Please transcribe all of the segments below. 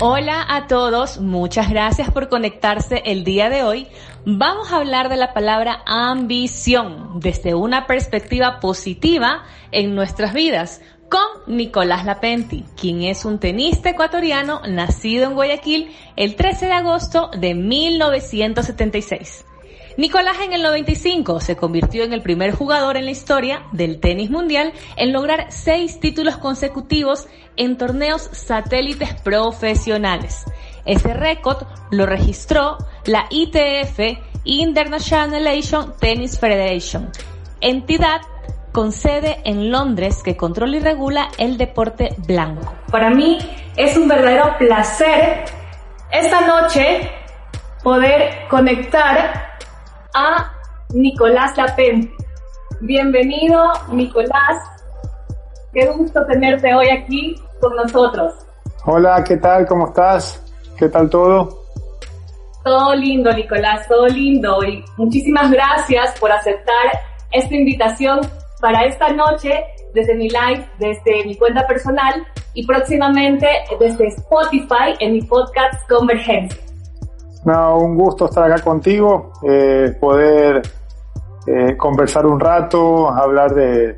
Hola a todos, muchas gracias por conectarse el día de hoy. Vamos a hablar de la palabra ambición desde una perspectiva positiva en nuestras vidas con Nicolás Lapenti, quien es un tenista ecuatoriano nacido en Guayaquil el 13 de agosto de 1976. Nicolás en el 95 se convirtió en el primer jugador en la historia del tenis mundial en lograr seis títulos consecutivos en torneos satélites profesionales. Ese récord lo registró la ITF International Tennis Federation, entidad con sede en Londres que controla y regula el deporte blanco. Para mí es un verdadero placer esta noche poder conectar a Nicolás Lapente. Bienvenido, Nicolás. Qué gusto tenerte hoy aquí con nosotros. Hola, ¿qué tal? ¿Cómo estás? ¿Qué tal todo? Todo lindo, Nicolás, todo lindo. Y muchísimas gracias por aceptar esta invitación para esta noche desde mi live, desde mi cuenta personal y próximamente desde Spotify en mi podcast Convergencia. No, un gusto estar acá contigo, eh, poder eh, conversar un rato, hablar de,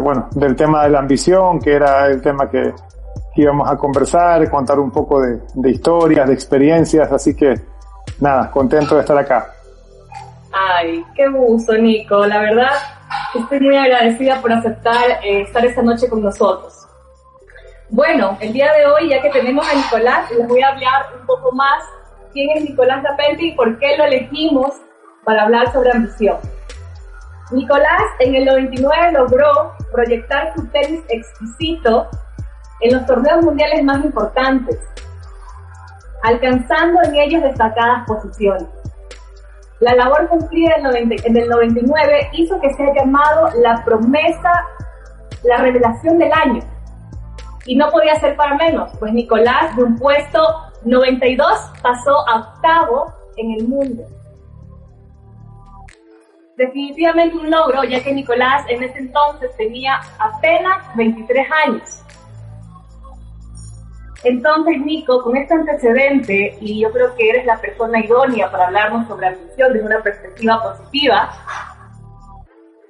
bueno, del tema de la ambición, que era el tema que íbamos a conversar, contar un poco de, de historias, de experiencias, así que nada, contento de estar acá. Ay, qué gusto, Nico. La verdad, estoy muy agradecida por aceptar eh, estar esta noche con nosotros. Bueno, el día de hoy, ya que tenemos a Nicolás, les voy a hablar un poco más quién es Nicolás Lapenti y por qué lo elegimos para hablar sobre ambición. Nicolás en el 99 logró proyectar su tenis exquisito en los torneos mundiales más importantes, alcanzando en ellos destacadas posiciones. La labor cumplida en el 99 hizo que sea llamado la promesa, la revelación del año. Y no podía ser para menos, pues Nicolás de un puesto 92 pasó a octavo en el mundo. Definitivamente un logro, ya que Nicolás en ese entonces tenía apenas 23 años. Entonces, Nico, con este antecedente, y yo creo que eres la persona idónea para hablarnos sobre ambición desde una perspectiva positiva,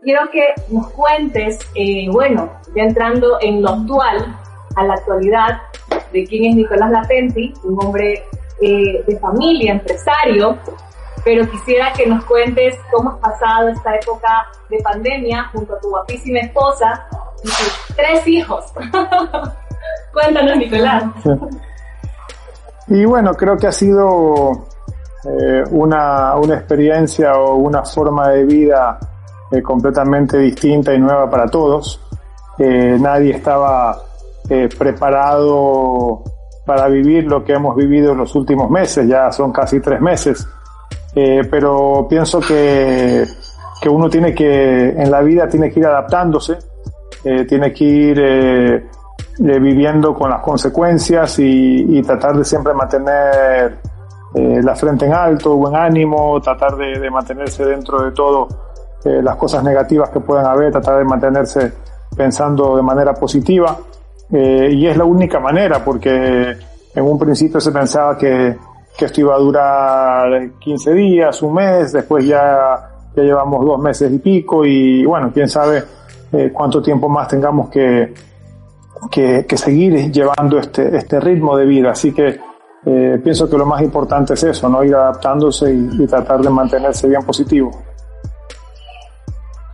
quiero que nos cuentes, eh, bueno, ya entrando en lo actual, a la actualidad, de quién es Nicolás Latenti, un hombre eh, de familia, empresario, pero quisiera que nos cuentes cómo has pasado esta época de pandemia junto a tu guapísima esposa y tus tres hijos. Cuéntanos, Nicolás. Y bueno, creo que ha sido eh, una, una, experiencia o una forma de vida eh, completamente distinta y nueva para todos. nadie estaba eh, preparado para vivir lo que hemos vivido en los últimos meses, ya son casi tres meses. Eh, pero pienso que, que uno tiene que, en la vida tiene que ir adaptándose, eh, tiene que ir viviendo con las consecuencias y, tratar de siempre mantener la frente en alto, buen ánimo, tratar de, de mantenerse dentro de todo las cosas negativas que puedan haber, tratar de mantenerse pensando de manera positiva. Eh, y es la única manera porque en un principio se pensaba que, esto iba a durar 15 días, un mes, después ya, ya llevamos dos meses y pico y bueno, quién sabe eh, cuánto tiempo más tengamos que, que, seguir llevando este, este ritmo de vida. Así que eh, pienso que lo más importante es eso, no ir adaptándose y tratar de mantenerse bien positivo.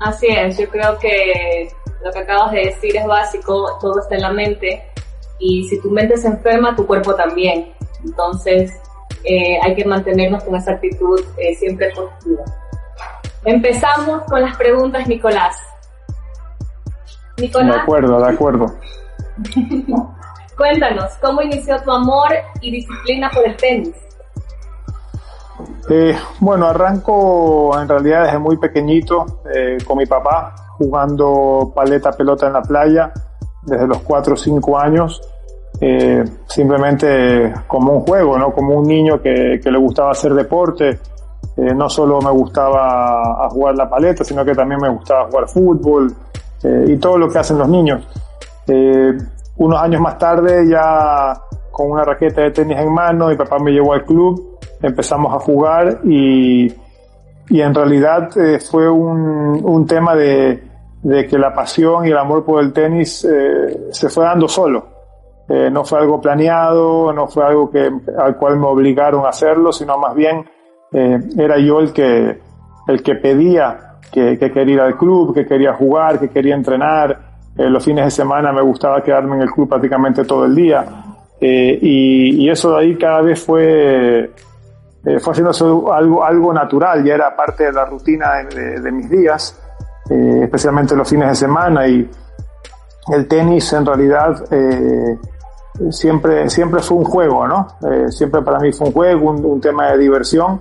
Así es, yo creo que lo que acabas de decir es básico, todo está en la mente y si tu mente se enferma, tu cuerpo también. Entonces eh, hay que mantenernos con esa actitud eh, siempre positiva. Empezamos con las preguntas, Nicolás. Nicolás. De acuerdo, de acuerdo. Cuéntanos, ¿cómo inició tu amor y disciplina por el tenis? Eh, bueno, arranco en realidad desde muy pequeñito eh, con mi papá jugando paleta pelota en la playa desde los 4 o 5 años, eh, simplemente como un juego, ¿no? como un niño que, que le gustaba hacer deporte. Eh, no solo me gustaba a jugar la paleta, sino que también me gustaba jugar fútbol eh, y todo lo que hacen los niños. Eh, unos años más tarde, ya con una raqueta de tenis en mano, mi papá me llevó al club, empezamos a jugar y, y en realidad eh, fue un, un tema de, de, que la pasión y el amor por el tenis eh, se fue dando solo. Eh, no fue algo planeado, no fue algo que, al cual me obligaron a hacerlo, sino más bien eh, era yo el que, el que pedía que, que, quería ir al club, que quería jugar, que quería entrenar. Los fines de semana me gustaba quedarme en el club prácticamente todo el día. Y, eso de ahí cada vez fue, fue haciéndose algo, algo natural, ya era parte de la rutina de mis días, eh, especialmente los fines de semana. Y el tenis en realidad siempre, siempre fue un juego, ¿no? siempre para mí fue un juego, un, un tema de diversión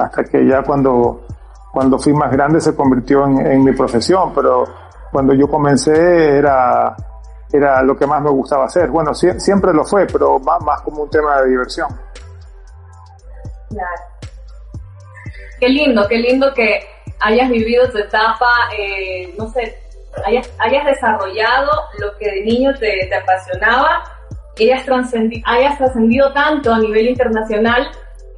hasta que ya cuando, cuando fui más grande se convirtió en, en, mi profesión, pero cuando yo comencé era, era lo que más me gustaba hacer. Bueno, si, siempre lo fue, pero más, más como un tema de diversión. Claro. Qué lindo, qué lindo que hayas vivido tu etapa, eh, no sé, hayas, hayas desarrollado lo que de niño te, te apasionaba, hayas, trascendi hayas trascendido tanto a nivel internacional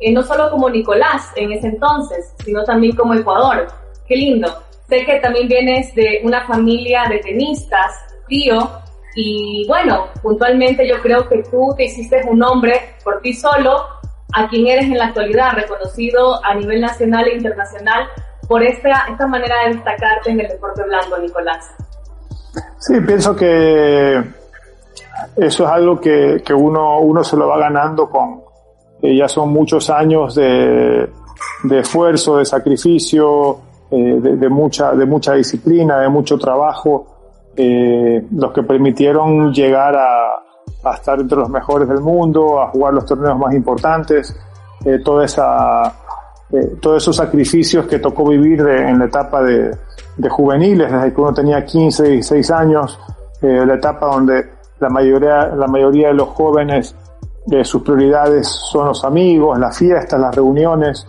eh, no solo como Nicolás en ese entonces, sino también como Ecuador. Qué lindo. Sé que también vienes de una familia de tenistas, tío, y bueno, puntualmente yo creo que tú te hiciste un nombre por ti solo, a quien eres en la actualidad, reconocido a nivel nacional e internacional por esta, esta manera de destacarte en el deporte blanco, Nicolás. Sí, pienso que eso es algo que, que uno, uno se lo va ganando con, eh, ya son muchos años de, de esfuerzo, de sacrificio, eh, de, de, mucha, de mucha disciplina, de mucho trabajo, eh, los que permitieron llegar a, a, estar entre los mejores del mundo, a jugar los torneos más importantes, eh, toda esa, todos esos sacrificios que tocó vivir en la etapa de, de, juveniles, desde que uno tenía 15 y 16 años, la etapa donde la mayoría, la mayoría de los jóvenes eh, sus prioridades son los amigos, las fiestas, las reuniones.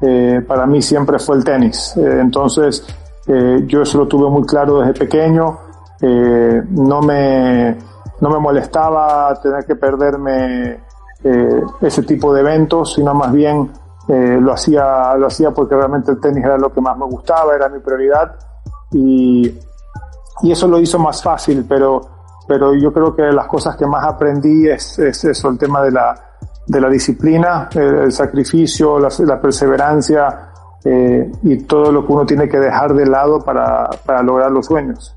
Eh, para mí siempre fue el tenis. Eh, entonces, yo eso lo tuve muy claro desde pequeño. no me, no me molestaba tener que perderme ese tipo de eventos, sino más bien lo hacía, lo hacía porque realmente el tenis era lo que más me gustaba, era mi prioridad. Y, y eso lo hizo más fácil, pero pero yo creo que las cosas que más aprendí es, es eso, el tema de la, de la disciplina, el, el sacrificio, la, la perseverancia eh, y todo lo que uno tiene que dejar de lado para, para lograr los sueños.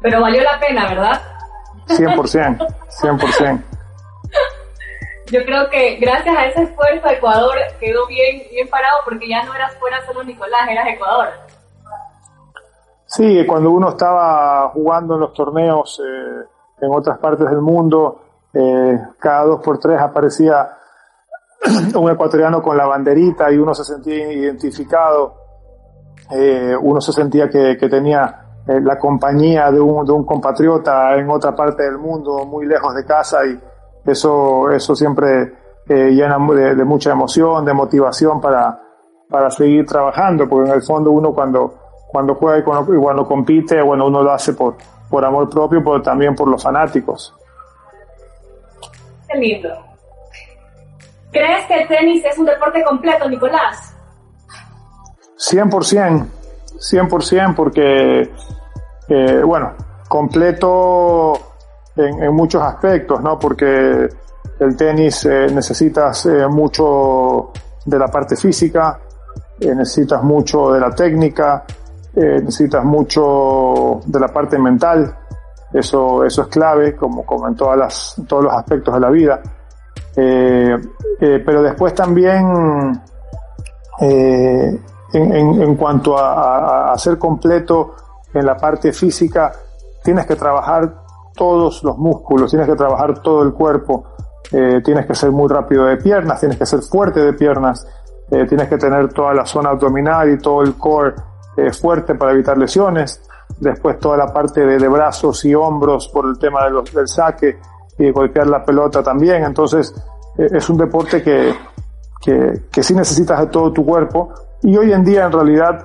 Pero valió la pena, ¿verdad? 100%, 100%. Yo creo que gracias a ese esfuerzo Ecuador quedó bien, bien parado porque ya no eras fuera solo Nicolás, eras Ecuador. Sí, cuando uno estaba jugando en los torneos eh, en otras partes del mundo, eh, cada dos por tres aparecía un ecuatoriano con la banderita y uno se sentía identificado, eh, uno se sentía que, que tenía eh, la compañía de un, de un compatriota en otra parte del mundo, muy lejos de casa y eso, eso siempre eh, llena de, de mucha emoción, de motivación para, para seguir trabajando, porque en el fondo uno cuando cuando juega y cuando, y cuando, compite, bueno, uno lo hace por, por amor propio, pero también por los fanáticos. Qué lindo. ¿Crees que el tenis es un deporte completo, Nicolás? 100%, 100% porque, eh, bueno, completo en, en, muchos aspectos, ¿no? Porque el tenis eh, necesitas eh, mucho de la parte física, eh, necesitas mucho de la técnica, eh, necesitas mucho de la parte mental, eso, eso es clave, como, como en todas las, todos los aspectos de la vida. Eh, eh, pero después también, en, en, en, cuanto a, a, a, ser completo, en la parte física tienes que trabajar todos los músculos, tienes que trabajar todo el cuerpo, eh, tienes que ser muy rápido de piernas, tienes que ser fuerte de piernas, eh, tienes que tener toda la zona abdominal y todo el core eh, fuerte para evitar lesiones, después toda la parte de, brazos y hombros por el tema de del saque y golpear la pelota también, entonces es un deporte que, que, que sí necesitas de todo tu cuerpo y hoy en día en realidad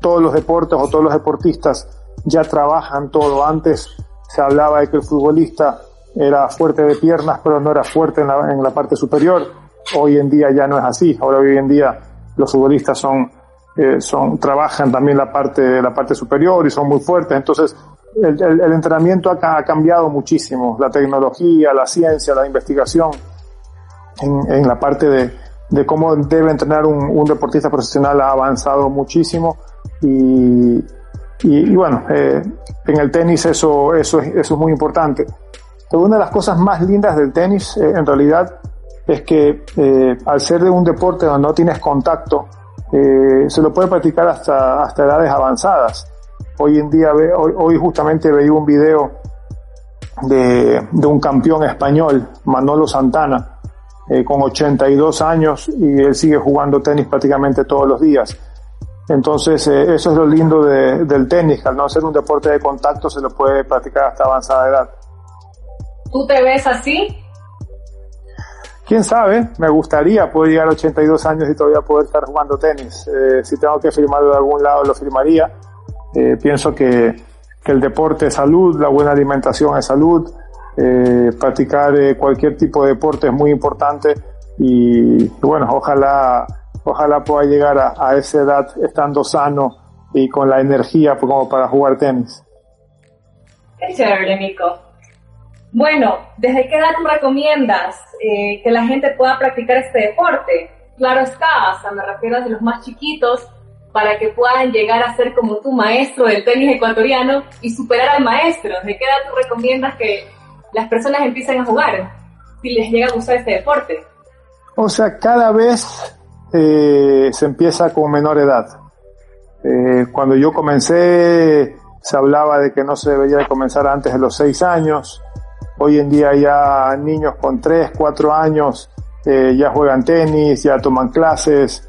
todos los deportes o todos los deportistas ya trabajan todo. Antes se hablaba de que el futbolista era fuerte de piernas, pero no era fuerte en la, en la parte superior. Hoy en día ya no es así. Ahora hoy en día los futbolistas son, eh, son, trabajan también la parte, la parte superior y son muy fuertes. Entonces, el, entrenamiento ha, ha, cambiado muchísimo. La tecnología, la ciencia, la investigación en, en la parte de, de cómo debe entrenar un, un deportista profesional ha avanzado muchísimo y, y, bueno, eh, en el tenis eso, eso, eso es muy importante. Pero una de las cosas más lindas del tenis, eh, en realidad, es que eh, al ser de un deporte donde no tienes contacto, se lo puede practicar hasta, hasta edades avanzadas. Hoy en día, hoy, hoy justamente veía un video de, de un campeón español, Manolo Santana, eh, con 82 años y él sigue jugando tenis prácticamente todos los días. Entonces, eh, eso es lo lindo de, del tenis, al no ser un deporte de contacto se lo puede practicar hasta avanzada edad. ¿Tú te ves así? Quién sabe, me gustaría poder llegar a 82 años y todavía poder estar jugando tenis. Eh, si tengo que firmarlo de algún lado, lo firmaría. Eh, pienso que, que, el deporte es salud, la buena alimentación es salud, eh, practicar eh, cualquier tipo de deporte es muy importante y bueno, ojalá ojalá pueda llegar a, a, esa edad estando sano y con la energía como para jugar tenis. Qué chévere, Nico. Bueno, ¿desde qué edad tú recomiendas eh, que la gente pueda practicar este deporte? Claro está, hasta me refiero a los más chiquitos para que puedan llegar a ser como tu maestro del tenis ecuatoriano y superar al maestro. ¿De qué edad tú recomiendas que las personas empiecen a jugar si les llega a gustar este deporte? O sea, cada vez eh, se empieza con menor edad. Eh, cuando yo comencé se hablaba de que no se debería comenzar antes de los seis años. Hoy en día ya niños con tres, cuatro años eh, ya juegan tenis, ya toman clases.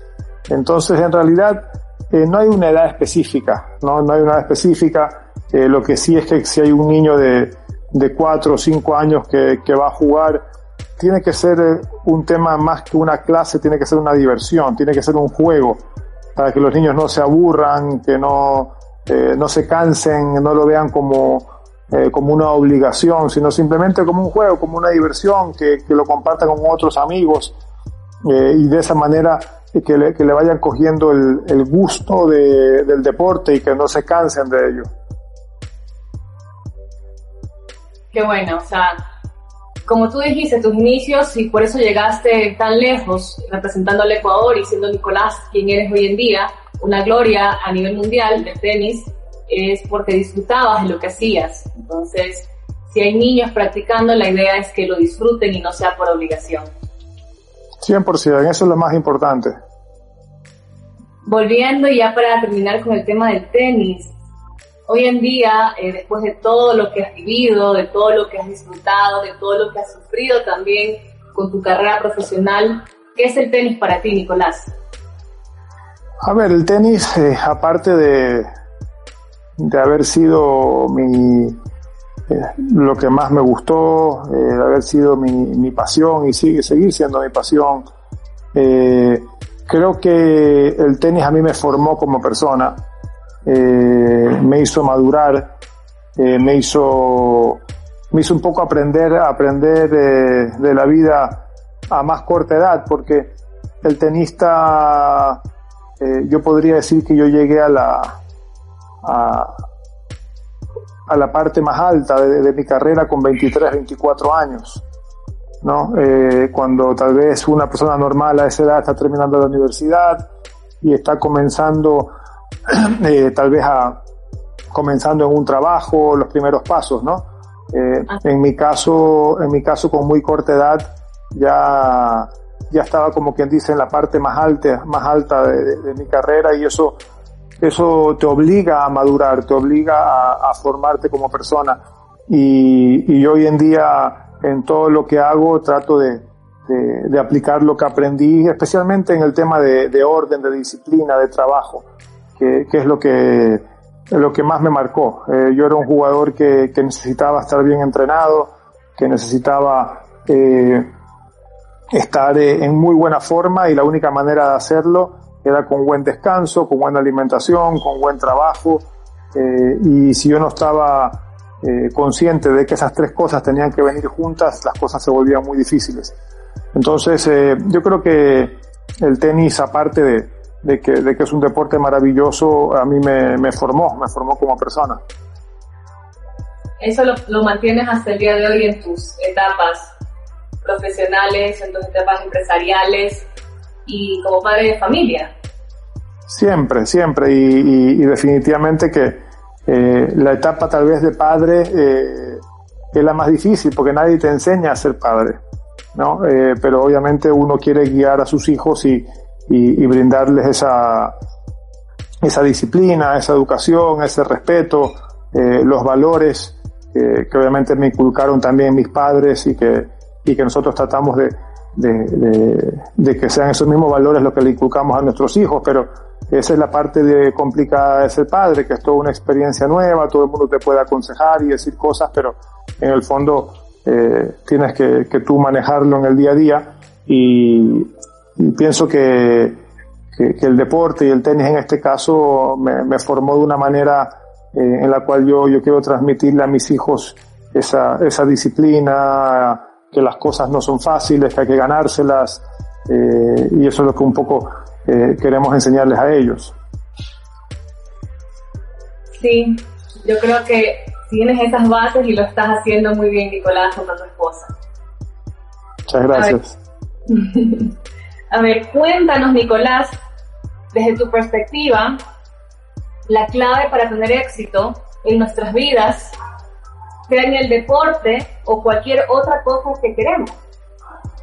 Entonces en realidad no hay una edad específica, no, no hay una edad específica. Lo que sí es que si hay un niño de, de cuatro o cinco años que, que va a jugar, tiene que ser eh, un tema más que una clase, tiene que ser una diversión, tiene que ser un juego, para que los niños no se aburran, que no, eh, no se cansen, no lo vean como, eh, como una obligación, sino simplemente como un juego, como una diversión, que, que lo compartan con otros amigos y de esa manera que le, que le vayan cogiendo el, el gusto de, del deporte y que no se cansen de ello. Qué bueno, o sea, como tú dijiste, tus inicios y por eso llegaste tan lejos representando al Ecuador y siendo Nicolás quien eres hoy en día, una gloria a nivel mundial de tenis, es porque disfrutabas de lo que hacías. Entonces, si hay niños practicando, la idea es que lo disfruten y no sea por obligación. 100%, eso es lo más importante. Volviendo ya para terminar con el tema del tenis, hoy en día, eh, después de todo lo que has vivido, de todo lo que has disfrutado, de todo lo que has sufrido también con tu carrera profesional, ¿qué es el tenis para ti, Nicolás? A ver, el tenis, eh, aparte de, de haber sido mi, eh, lo que más me gustó, de haber sido mi, mi, pasión y sigue seguir siendo mi pasión, creo que el tenis a mí me formó como persona eh, me hizo madurar, eh, me hizo me hizo un poco aprender aprender de, la vida a más corta edad, porque el tenista, eh, yo podría decir que yo llegué a la a, a la parte más alta de, mi carrera con 23, 24 años. ¿no? Cuando tal vez una persona normal a esa edad está terminando la universidad y está comenzando eh, tal vez a, comenzando en un trabajo, los primeros pasos, ¿no? Eh, en mi caso, en mi caso con muy corta edad, ya, ya estaba como quien dice en la parte más alta, más alta de, de, de mi carrera y eso eso te obliga a madurar, te obliga a, formarte como persona. Y, hoy en día en todo lo que hago trato de, aplicar lo que aprendí, especialmente en el tema de, orden, de disciplina, de trabajo, que, es lo que, lo que más me marcó. Eh, yo era un jugador que, necesitaba estar bien entrenado, que necesitaba eh, estar eh, en muy buena forma y la única manera de hacerlo era con buen descanso, con buena alimentación, con buen trabajo. Eh, y si yo no estaba eh, consciente de que esas tres cosas tenían que venir juntas, las cosas se volvían muy difíciles. Entonces, eh, yo creo que el tenis, aparte de, de, que, de que es un deporte maravilloso, a mí me, me formó, me formó como persona. Eso lo, lo mantienes hasta el día de hoy en tus etapas profesionales, en tus etapas empresariales, y como padre de familia. Siempre, siempre. Y, definitivamente que eh, la etapa tal vez de padre eh, es la más difícil porque nadie te enseña a ser padre. ¿no? Eh, pero obviamente uno quiere guiar a sus hijos y, y, brindarles esa, esa disciplina, esa educación, ese respeto, los valores que obviamente me inculcaron también mis padres y que, y que nosotros tratamos de, de, que sean esos mismos valores los que le inculcamos a nuestros hijos, pero esa es la parte de complicada de ser padre, que es toda una experiencia nueva, todo el mundo te puede aconsejar y decir cosas, pero en el fondo eh, tienes que, que, tú manejarlo en el día a día y, pienso que, que, el deporte y el tenis en este caso me, me formó de una manera eh, en la cual yo, yo quiero transmitirle a mis hijos esa, esa disciplina, que las cosas no son fáciles, que hay que ganárselas, eh, y eso es lo que un poco eh, queremos enseñarles a ellos. Sí, yo creo que tienes esas bases y lo estás haciendo muy bien, Nicolás, con tu esposa. Muchas gracias. A ver, cuéntanos, Nicolás, desde tu perspectiva, la clave para tener éxito en nuestras vidas sea en el deporte o cualquier otra cosa que queremos.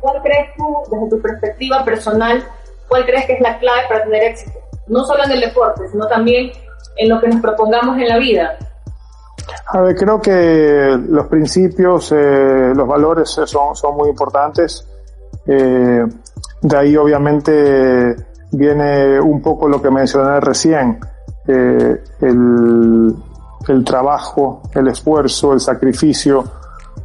¿Cuál crees tú, desde tu perspectiva personal, cuál crees que es la clave para tener éxito? No solo en el deporte, sino también en lo que nos propongamos en la vida. A ver, creo que los principios, eh, los valores son, son muy importantes. Eh, de ahí obviamente viene un poco lo que mencioné recién, eh, el, el trabajo, el esfuerzo, el sacrificio.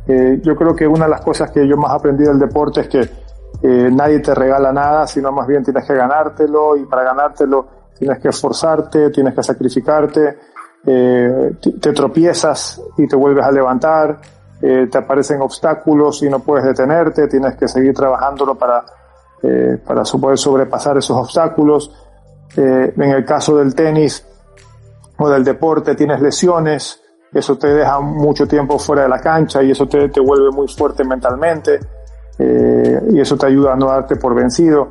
Eh, yo creo que una de las cosas que yo más aprendí del deporte es que nadie te regala nada, sino más bien tienes que ganártelo y para ganártelo tienes que esforzarte, tienes que sacrificarte, te tropiezas y te vuelves a levantar, te aparecen obstáculos y no puedes detenerte, tienes que seguir trabajándolo para, para poder sobrepasar esos obstáculos. en el caso del tenis, o del deporte, tienes lesiones, eso te deja mucho tiempo fuera de la cancha y eso te, te vuelve muy fuerte mentalmente eh, y eso te ayuda a no darte por vencido.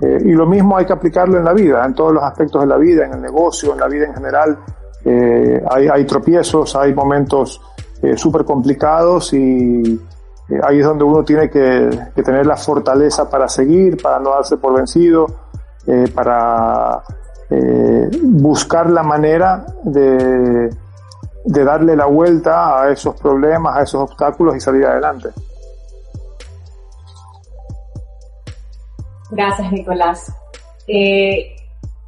Eh, y lo mismo hay que aplicarlo en la vida, en todos los aspectos de la vida, en el negocio, en la vida en general. Eh, hay, hay, tropiezos, hay momentos súper complicados y ahí es donde uno tiene que, tener la fortaleza para seguir, para no darse por vencido, para eh, buscar la manera de, de darle la vuelta a esos problemas, a esos obstáculos y salir adelante. Gracias, Nicolás. Eh,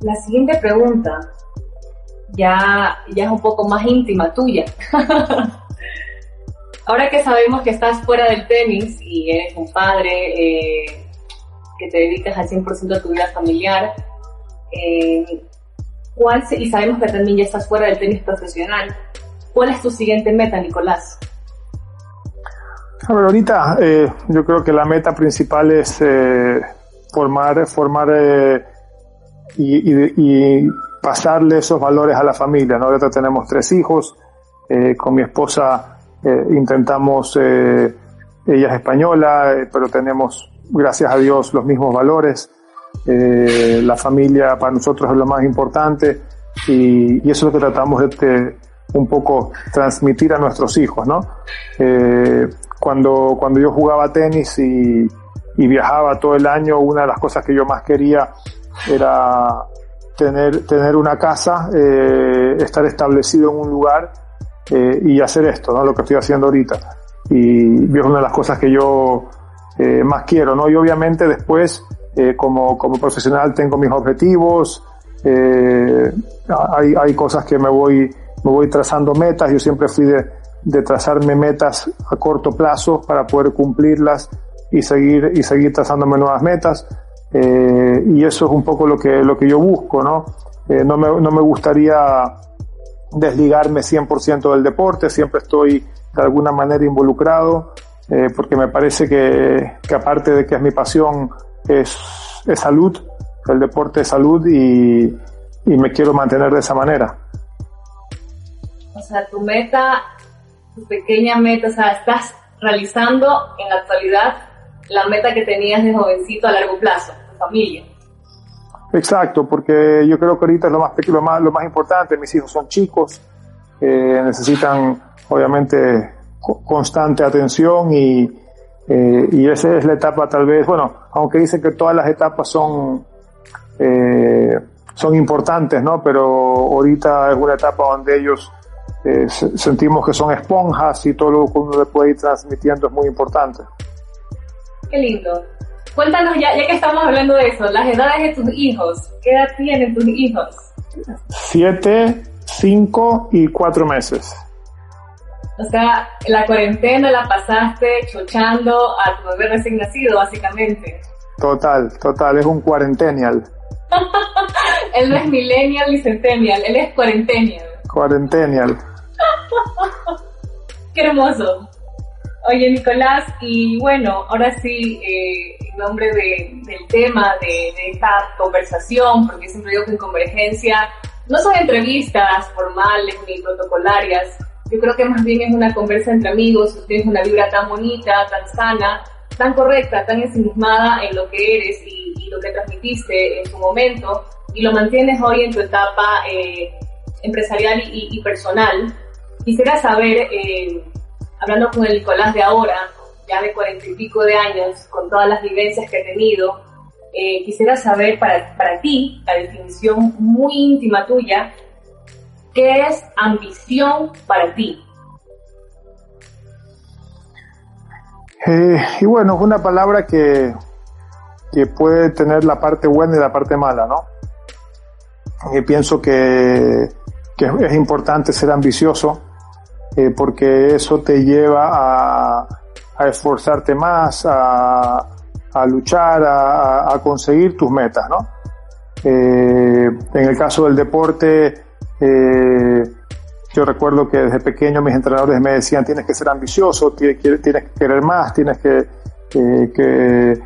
la siguiente pregunta ya, ya es un poco más íntima tuya. Ahora que sabemos que estás fuera del tenis y eres un padre eh, que te dedicas al 100% a tu vida familiar, eh, ¿cuál y sabemos que también ya estás fuera del tenis profesional. ¿Cuál es tu siguiente meta, Nicolás? A ver, ahorita eh, yo creo que la meta principal es eh, formar, formar y, pasarle esos valores a la familia. ¿no? Ahorita tenemos tres hijos, con mi esposa intentamos, ella es española, pero tenemos, gracias a Dios, los mismos valores. Eh, la familia para nosotros es lo más importante y, eso es lo que tratamos de, un poco transmitir a nuestros hijos, ¿no? Eh, cuando, cuando yo jugaba tenis y, viajaba todo el año, una de las cosas que yo más quería era tener, tener una casa, eh, estar establecido en un lugar eh, y hacer esto, ¿no? Lo que estoy haciendo ahorita. Y es una de las cosas que yo eh, más quiero, ¿no? Y obviamente después, eh, como, como profesional tengo mis objetivos, eh, hay, hay cosas que me voy, me voy trazando metas, yo siempre fui de, de trazarme metas a corto plazo para poder cumplirlas y seguir, y seguir trazándome nuevas metas. Eh, y eso es un poco lo que, lo que yo busco, ¿no? Eh, no, me, no me gustaría desligarme 100% del deporte, siempre estoy de alguna manera involucrado, eh, porque me parece que, que, aparte de que es mi pasión, es, es salud, el deporte es salud y, y me quiero mantener de esa manera. O sea, tu meta, tu pequeña meta, o sea, estás realizando en la actualidad la meta que tenías de jovencito a largo plazo, tu familia. Exacto, porque yo creo que ahorita es lo más, lo más, lo más importante. Mis hijos son chicos, eh, necesitan obviamente constante atención y, eh, y esa es la etapa tal vez, bueno, aunque dicen que todas las etapas son, eh, son importantes, ¿no? Pero ahorita es una etapa donde ellos eh, sentimos que son esponjas y todo lo que uno le puede ir transmitiendo es muy importante. Qué lindo. Cuéntanos, ya, ya que estamos hablando de eso, las edades de tus hijos. ¿Qué edad tienen tus hijos? Siete, cinco y cuatro meses. O sea, la cuarentena la pasaste chochando a tu bebé recién nacido, básicamente. Total, total, es un cuarentenial. él no es millennial ni centennial, él es cuarentenial. Cuarentenial. Qué hermoso. Oye, Nicolás, y bueno, ahora sí, eh, en nombre de, del tema de, de, esta conversación, porque siempre digo que en Convergencia no son entrevistas formales ni protocolarias, yo creo que más bien es una conversa entre amigos, tienes una vibra tan bonita, tan sana, tan correcta, tan ensimismada en lo que eres y, y lo que transmitiste en su momento, y lo mantienes hoy en tu etapa eh, empresarial y, y, personal. Quisiera saber, eh, hablando con el Nicolás de ahora, ya de cuarenta y pico de años, con todas las vivencias que he tenido, eh, quisiera saber para, para ti, la definición muy íntima tuya, ¿qué es ambición para ti? Eh, y bueno, es una palabra que, que puede tener la parte buena y la parte mala, ¿no? Y pienso que, que es importante ser ambicioso, eh, porque eso te lleva a, esforzarte más, a, luchar, a, conseguir tus metas, ¿no? Eh, en el caso del deporte, eh, yo recuerdo que desde pequeño mis entrenadores me decían tienes que ser ambicioso, tienes, que querer más, tienes que,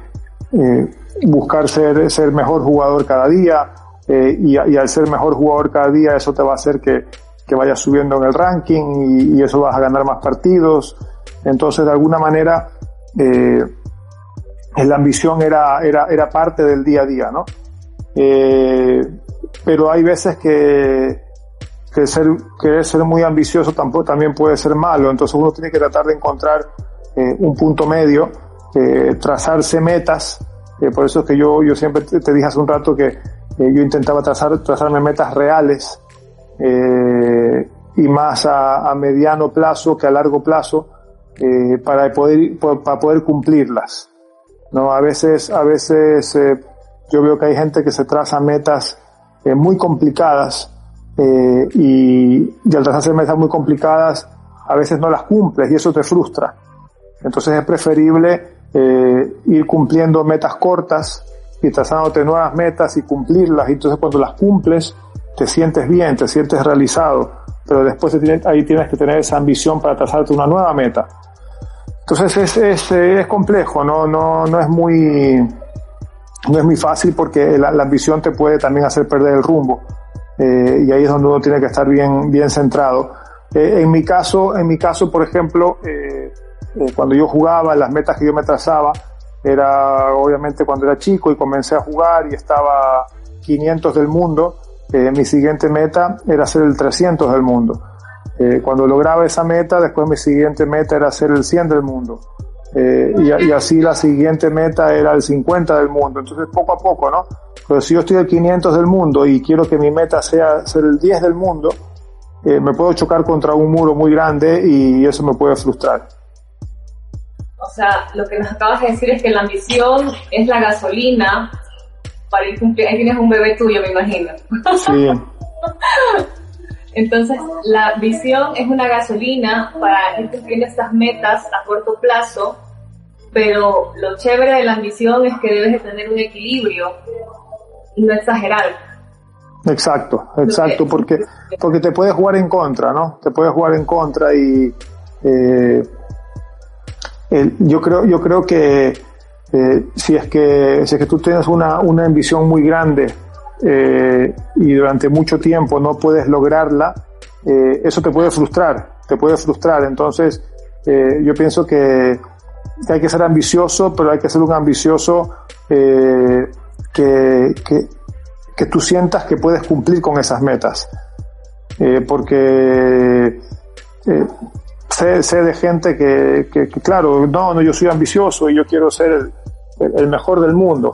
buscar ser, ser mejor jugador cada día y, al ser mejor jugador cada día eso te va a hacer que, que vayas subiendo en el ranking y, eso vas a ganar más partidos. Entonces, de alguna manera, eh, la ambición era, era, era parte del día a día, ¿no? Eh, pero hay veces que, que ser, que ser muy ambicioso tampoco, también puede ser malo. Entonces uno tiene que tratar de encontrar eh, un punto medio, eh, trazarse metas. por eso es que yo, yo siempre te, te dije hace un rato que yo intentaba trazar, trazarme metas reales eh, y más a, a, mediano plazo que a largo plazo eh, para poder para poder cumplirlas no a veces a veces eh, yo veo que hay gente que se traza metas eh, muy complicadas eh, y, y, al trazarse metas muy complicadas a veces no las cumples y eso te frustra. Entonces es preferible ir cumpliendo metas cortas y trazándote nuevas metas y cumplirlas. Y entonces cuando las cumples te sientes bien, te sientes realizado, pero después ahí tienes que tener esa ambición para trazarte una nueva meta. Entonces es, es, es complejo, no, no, no es muy, no es muy fácil porque la, la ambición te puede también hacer perder el rumbo. Eh, y ahí es donde uno tiene que estar bien, bien centrado. Eh, en mi caso, en mi caso, por ejemplo, eh, eh, cuando yo jugaba, las metas que yo me trazaba, era obviamente cuando era chico y comencé a jugar y estaba 500 del mundo, eh, mi siguiente meta era ser el 300 del mundo. Eh, cuando lograba esa meta, después mi siguiente meta era ser el 100 del mundo. Eh, y, así la siguiente meta era el 50 del mundo. Entonces poco a poco, ¿no? Pero si yo estoy al 500 del mundo y quiero que mi meta sea ser el 10 del mundo, me puedo chocar contra un muro muy grande y eso me puede frustrar. O sea, lo que nos acabas de decir es que la ambición es la gasolina para ir cumplir. Ahí tienes un bebé tuyo, me imagino. Sí. Entonces, la visión es una gasolina para ir cumpliendo estas metas a corto plazo, pero lo chévere de la ambición es que debes de tener un equilibrio y no exagerar. Exacto, exacto, porque, porque te puedes jugar en contra, ¿no? Te puedes jugar en contra y eh, yo creo, yo creo que eh, si es que si es que tú tienes una, una ambición muy grande eh, y durante mucho tiempo no puedes lograrla, eh, eso te puede frustrar, te puede frustrar. Entonces, yo pienso que hay que ser ambicioso, pero hay que ser un ambicioso que, que, que, tú sientas que puedes cumplir con esas metas. porque sé, de gente que, que, claro, no, no, yo soy ambicioso y yo quiero ser el, mejor del mundo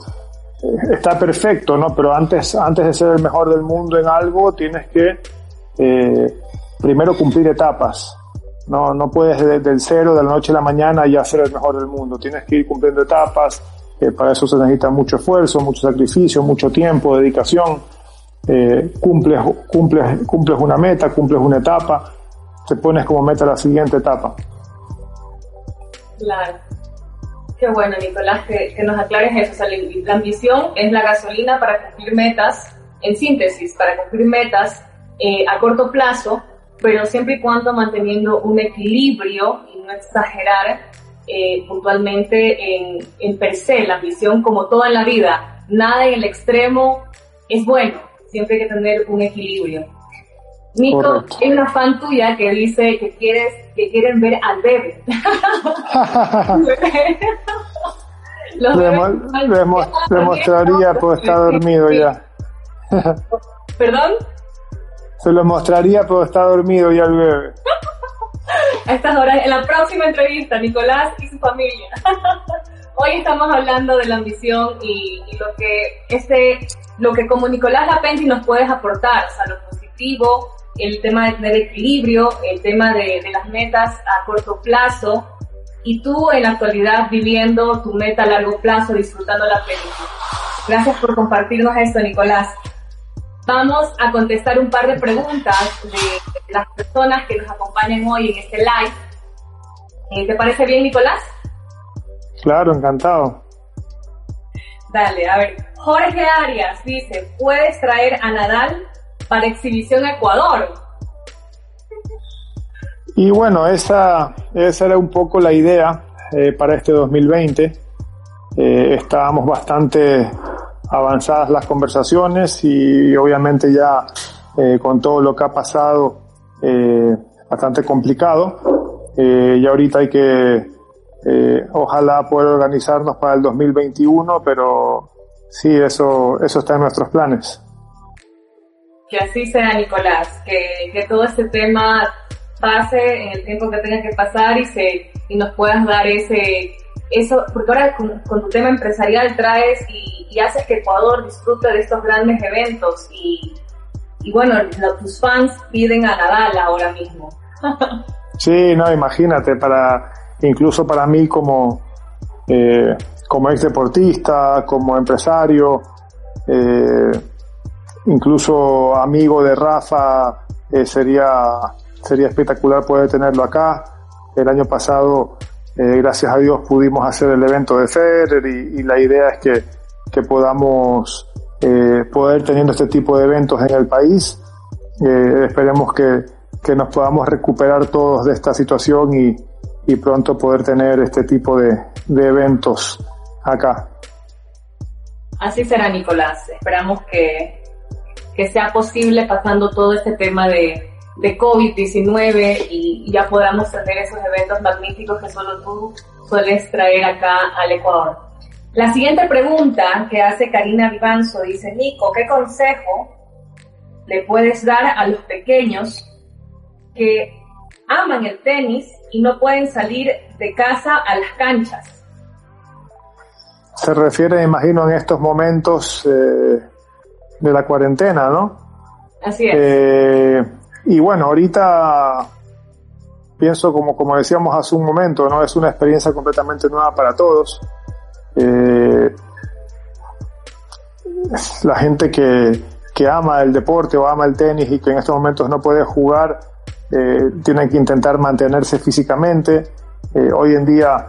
está perfecto, ¿no? Pero antes, antes de ser el mejor del mundo en algo, tienes que eh, primero cumplir etapas. No, no puedes desde cero, de la noche a la mañana, ya ser el mejor del mundo. Tienes que ir cumpliendo etapas. Eh, para eso se necesita mucho esfuerzo, mucho sacrificio, mucho tiempo, dedicación. Eh, cumples, cumples, cumples una meta, cumples una etapa, te pones como meta la siguiente etapa. Claro. Qué bueno, Nicolás, que, nos aclares eso. la, ambición es la gasolina para cumplir metas, en síntesis, para cumplir metas eh, a corto plazo, pero siempre y cuando manteniendo un equilibrio y no exagerar eh, puntualmente en, en per se la ambición como toda en la vida. Nada en el extremo es bueno, siempre hay que tener un equilibrio. Nico, hay una fan tuya que dice que quieres, que quieren ver al bebé. le, mostraría, pero está dormido ya. ¿Perdón? Se lo mostraría, pero está dormido ya el bebé. A estas horas, en la próxima entrevista, Nicolás y su familia. Hoy estamos hablando de la ambición y, lo que este, lo que como Nicolás Lapenti nos puedes aportar, o sea, lo positivo, el tema de tener equilibrio, el tema de, las metas a corto plazo y tú en la actualidad viviendo tu meta a largo plazo, disfrutando la película. Gracias por compartirnos esto, Nicolás. Vamos a contestar un par de preguntas de las personas que nos acompañan hoy en este live. Eh, ¿Te parece bien, Nicolás? Claro, encantado. Dale, a ver. Jorge Arias dice, ¿puedes traer a Nadal para exhibición Ecuador. Y bueno, esa, esa era un poco la idea eh, para este 2020. Eh, estábamos bastante avanzadas las conversaciones y obviamente ya eh, con todo lo que ha pasado bastante complicado. y ahorita hay que ojalá poder organizarnos para el 2021, pero sí, eso, eso está en nuestros planes que así sea, Nicolás, que, que todo este tema pase en el tiempo que tenga que pasar y, se, y nos puedas dar ese, eso, porque ahora con, tu tema empresarial traes y, y, haces que Ecuador disfrute de estos grandes eventos y, y bueno, tus fans piden a Nadal ahora mismo. sí, no, imagínate, para, incluso para mí como, eh, como ex deportista, como empresario, eh, incluso amigo de Rafa, eh, sería, sería espectacular poder tenerlo acá. El año pasado, eh, gracias a Dios, pudimos hacer el evento de Federer y, la idea es que, que podamos eh, poder teniendo este tipo de eventos en el país. esperemos que, que nos podamos recuperar todos de esta situación y, y pronto poder tener este tipo de, de eventos acá. Así será, Nicolás. Esperamos que, que sea posible pasando todo este tema de, de COVID-19 y ya podamos tener esos eventos magníficos que solo tú sueles traer acá al Ecuador. La siguiente pregunta que hace Karina Vivanzo dice, Nico, ¿qué consejo le puedes dar a los pequeños que aman el tenis y no pueden salir de casa a las canchas. Se refiere, imagino, en estos momentos eh, de la cuarentena, ¿no? Así es. Eh, y bueno, ahorita pienso como, como decíamos hace un momento, ¿no? Es una experiencia completamente nueva para todos. Eh, la gente que, que ama el deporte o ama el tenis y que en estos momentos no puede jugar, eh, tienen que intentar mantenerse físicamente. Eh, hoy en día,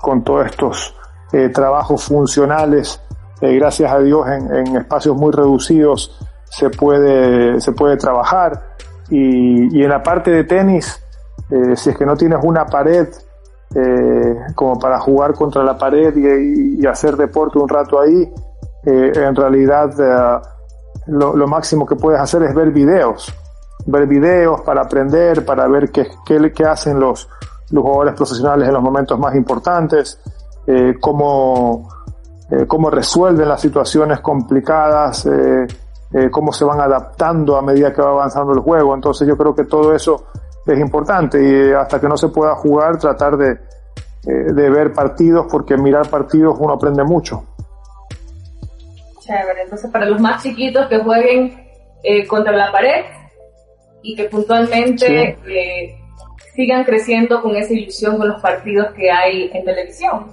con todos estos trabajos funcionales, eh, gracias a Dios en, espacios muy reducidos se puede, se puede trabajar. Y, en la parte de tenis, eh, si es que no tienes una pared como para jugar contra la pared y, hacer deporte un rato ahí, en realidad lo, máximo que puedes hacer es ver videos ver videos para aprender, para ver qué, qué, qué hacen los, jugadores profesionales en los momentos más importantes, eh, cómo, eh, cómo resuelven las situaciones complicadas, eh, eh, cómo se van adaptando a medida que va avanzando el juego. Entonces yo creo que todo eso es importante y hasta que no se pueda jugar tratar de, de ver partidos porque mirar partidos uno aprende mucho. Chévere, entonces para los más chiquitos que jueguen contra la pared, y que puntualmente sí. sigan creciendo con esa ilusión con los partidos que hay en televisión.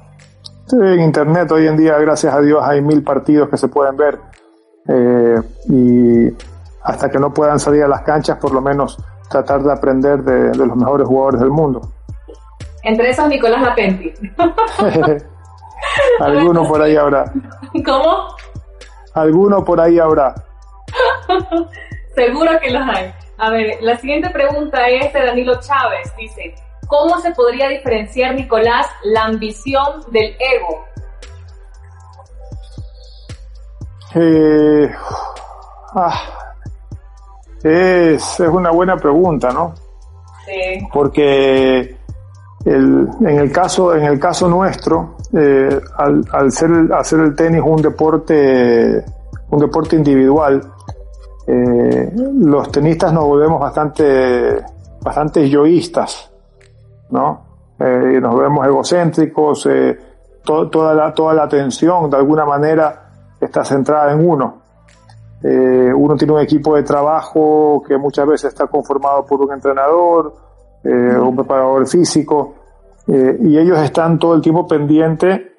Sí, en internet hoy en día, gracias a Dios, hay mil partidos que se pueden ver eh, y hasta que no puedan salir a las canchas, por lo menos tratar de aprender de, de los mejores jugadores del mundo. Entre esos, Nicolás Lapenti. Alguno por ahí habrá. ¿Cómo? Alguno por ahí habrá. Seguro que los hay. A ver, la siguiente pregunta es de Danilo Chávez. Dice, ¿cómo se podría diferenciar, Nicolás, la ambición del ego? Eh, ah, es, es una buena pregunta, ¿no? Sí. Porque el, en el caso en el caso nuestro, eh, al, al ser hacer el tenis un deporte un deporte individual, eh, los tenistas nos volvemos bastante, bastante yoístas, ¿no? Eh, nos vemos egocéntricos, eh, to, toda, la, toda la atención de alguna manera está centrada en uno. Eh, uno tiene un equipo de trabajo que muchas veces está conformado por un entrenador, un preparador físico, y ellos están todo el tiempo pendiente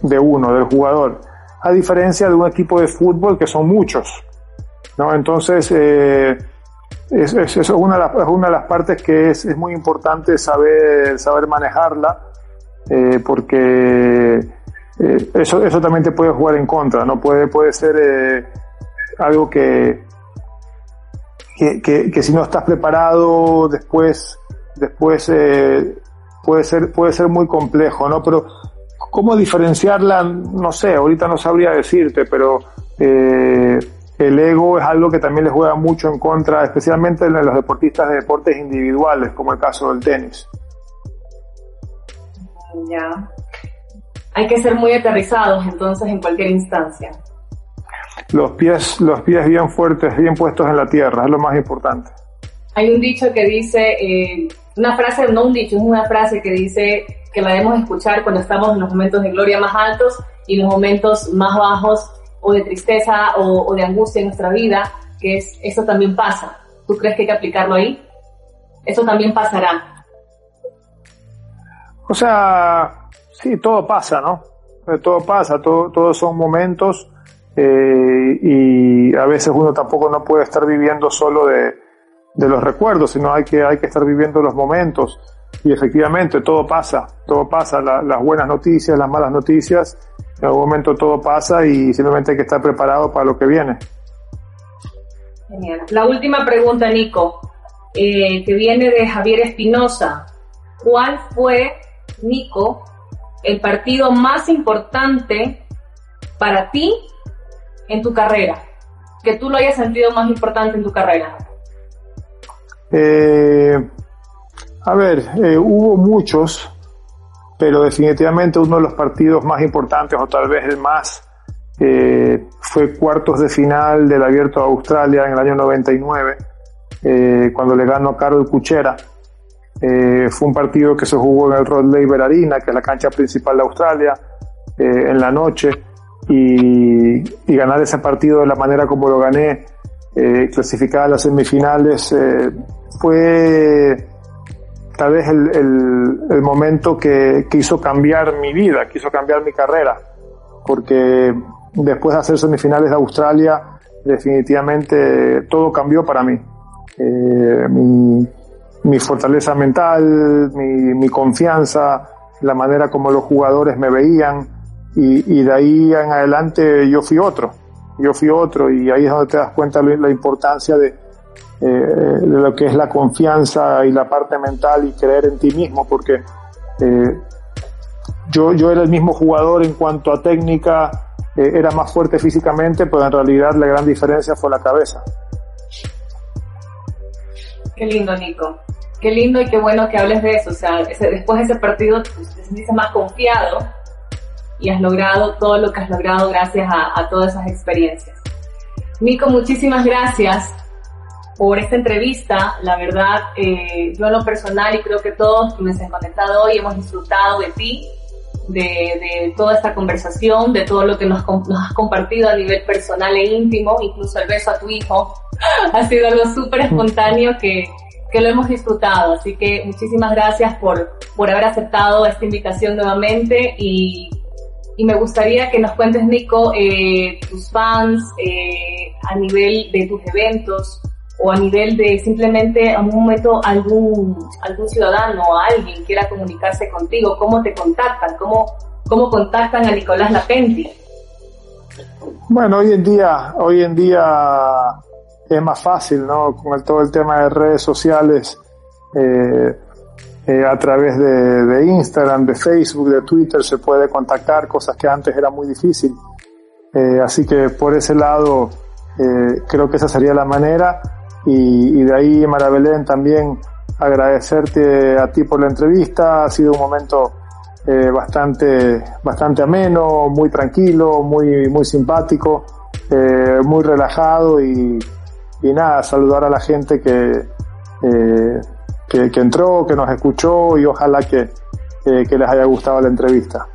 de uno, del jugador. A diferencia de un equipo de fútbol que son muchos, ¿no? Entonces, es, es, es una, de las, una de las partes que es, es muy importante saber, saber manejarla, eh, porque eh, eso, eso también te puede jugar en contra, ¿no? Puede, puede ser eh, algo que, que, que, que, si no estás preparado después, después puede ser, puede ser muy complejo, ¿no? Pero, ¿cómo diferenciarla? No sé, ahorita no sabría decirte, pero el ego es algo que también les juega mucho en contra, especialmente en los deportistas de deportes individuales, como el caso del tenis. Ya. Hay que ser muy aterrizados entonces en cualquier instancia. Los pies, los pies bien fuertes, bien puestos en la tierra, es lo más importante. Hay un dicho que dice, eh, una frase, no un dicho, es una frase que dice que la debemos escuchar cuando estamos en los momentos de gloria más altos y los momentos más bajos o de tristeza o, de angustia en nuestra vida, que es eso también pasa. ¿Tú crees que hay que aplicarlo ahí? Eso también pasará. O sea, sí, todo pasa, ¿no? Todo pasa, todo, todos son momentos eh, y a veces uno tampoco no puede estar viviendo solo de, de los recuerdos, sino hay que, hay que estar viviendo los momentos. Y efectivamente, todo pasa, todo pasa, la, las buenas noticias, las malas noticias, en algún momento todo pasa y simplemente hay que estar preparado para lo que viene. Genial. La última pregunta, Nico, eh, que viene de Javier Espinosa. ¿Cuál fue, Nico, el partido más importante para ti en tu carrera? Que tú lo hayas sentido más importante en tu carrera. Eh, a ver, eh, hubo muchos, pero definitivamente uno de los partidos más importantes, o tal vez el más, eh, fue cuartos de final del Abierto de Australia en el año 99, eh, cuando le ganó a Carol Cuchera. Eh, fue un partido que se jugó en el Rod Laver Arena, que es la cancha principal de Australia, eh, en la noche, y, y, ganar ese partido de la manera como lo gané, clasificar a las semifinales, fue tal vez el, el, el momento que, que, hizo cambiar mi vida, que hizo cambiar mi carrera, porque después de hacer semifinales de Australia, definitivamente todo cambió para mí. Eh, mi, mi, fortaleza mental, mi, mi, confianza, la manera como los jugadores me veían y, y, de ahí en adelante yo fui otro, yo fui otro y ahí es donde te das cuenta la importancia de, eh, de lo que es la confianza y la parte mental y creer en ti mismo porque eh, yo, yo era el mismo jugador en cuanto a técnica, eh, era más fuerte físicamente, pero en realidad la gran diferencia fue la cabeza. Qué lindo, Nico. Qué lindo y qué bueno que hables de eso. O sea, ese, después de ese partido te sentiste más confiado y has logrado todo lo que has logrado gracias a, a todas esas experiencias. Nico, muchísimas gracias por esta entrevista. La verdad, eh, yo en lo personal y creo que todos quienes han conectado hoy hemos disfrutado de ti, de, de, toda esta conversación, de todo lo que nos, nos, has compartido a nivel personal e íntimo, incluso el beso a tu hijo. ha sido algo súper espontáneo que, que lo hemos disfrutado. Así que muchísimas gracias por, por haber aceptado esta invitación nuevamente y, y me gustaría que nos cuentes, Nico, eh, tus fans eh, a nivel de tus eventos, o a nivel de simplemente a un momento algún, algún ciudadano o alguien quiera comunicarse contigo, ¿cómo te contactan? ¿Cómo, cómo contactan a Nicolás Lapenti? Bueno, hoy en día, hoy en día es más fácil, ¿no? Con todo el tema de redes sociales, eh, eh, a través de, Instagram, de Facebook, de Twitter se puede contactar, cosas que antes era muy difícil. Eh, así que por ese lado, creo que esa sería la manera y, y de ahí, Mara Belén, también agradecerte a ti por la entrevista. Ha sido un momento eh, bastante, bastante ameno, muy tranquilo, muy, muy simpático, eh, muy relajado y, nada, saludar a la gente que, eh, que, que, entró, que nos escuchó y ojalá que, que les haya gustado la entrevista.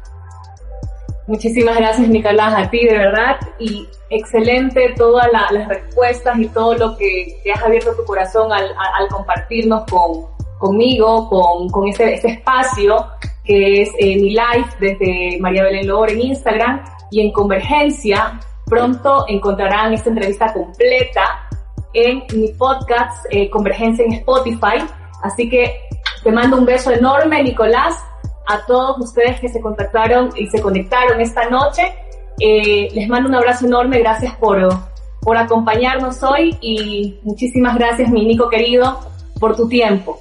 Muchísimas gracias, Nicolás, a ti de verdad. Y excelente todas la, las respuestas y todo lo que te has abierto tu corazón al, al compartirnos con, conmigo, con, con este, este espacio que es eh, mi live desde María Belén Lor en Instagram y en Convergencia. Pronto encontrarán esta entrevista completa en mi podcast eh, Convergencia en Spotify. Así que te mando un beso enorme, Nicolás a todos ustedes que se contactaron y se conectaron esta noche. Eh, les mando un abrazo enorme, gracias por, por acompañarnos hoy y muchísimas gracias, mi Nico querido, por tu tiempo.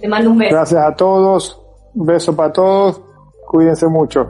Te mando un beso. Gracias a todos, un beso para todos, cuídense mucho.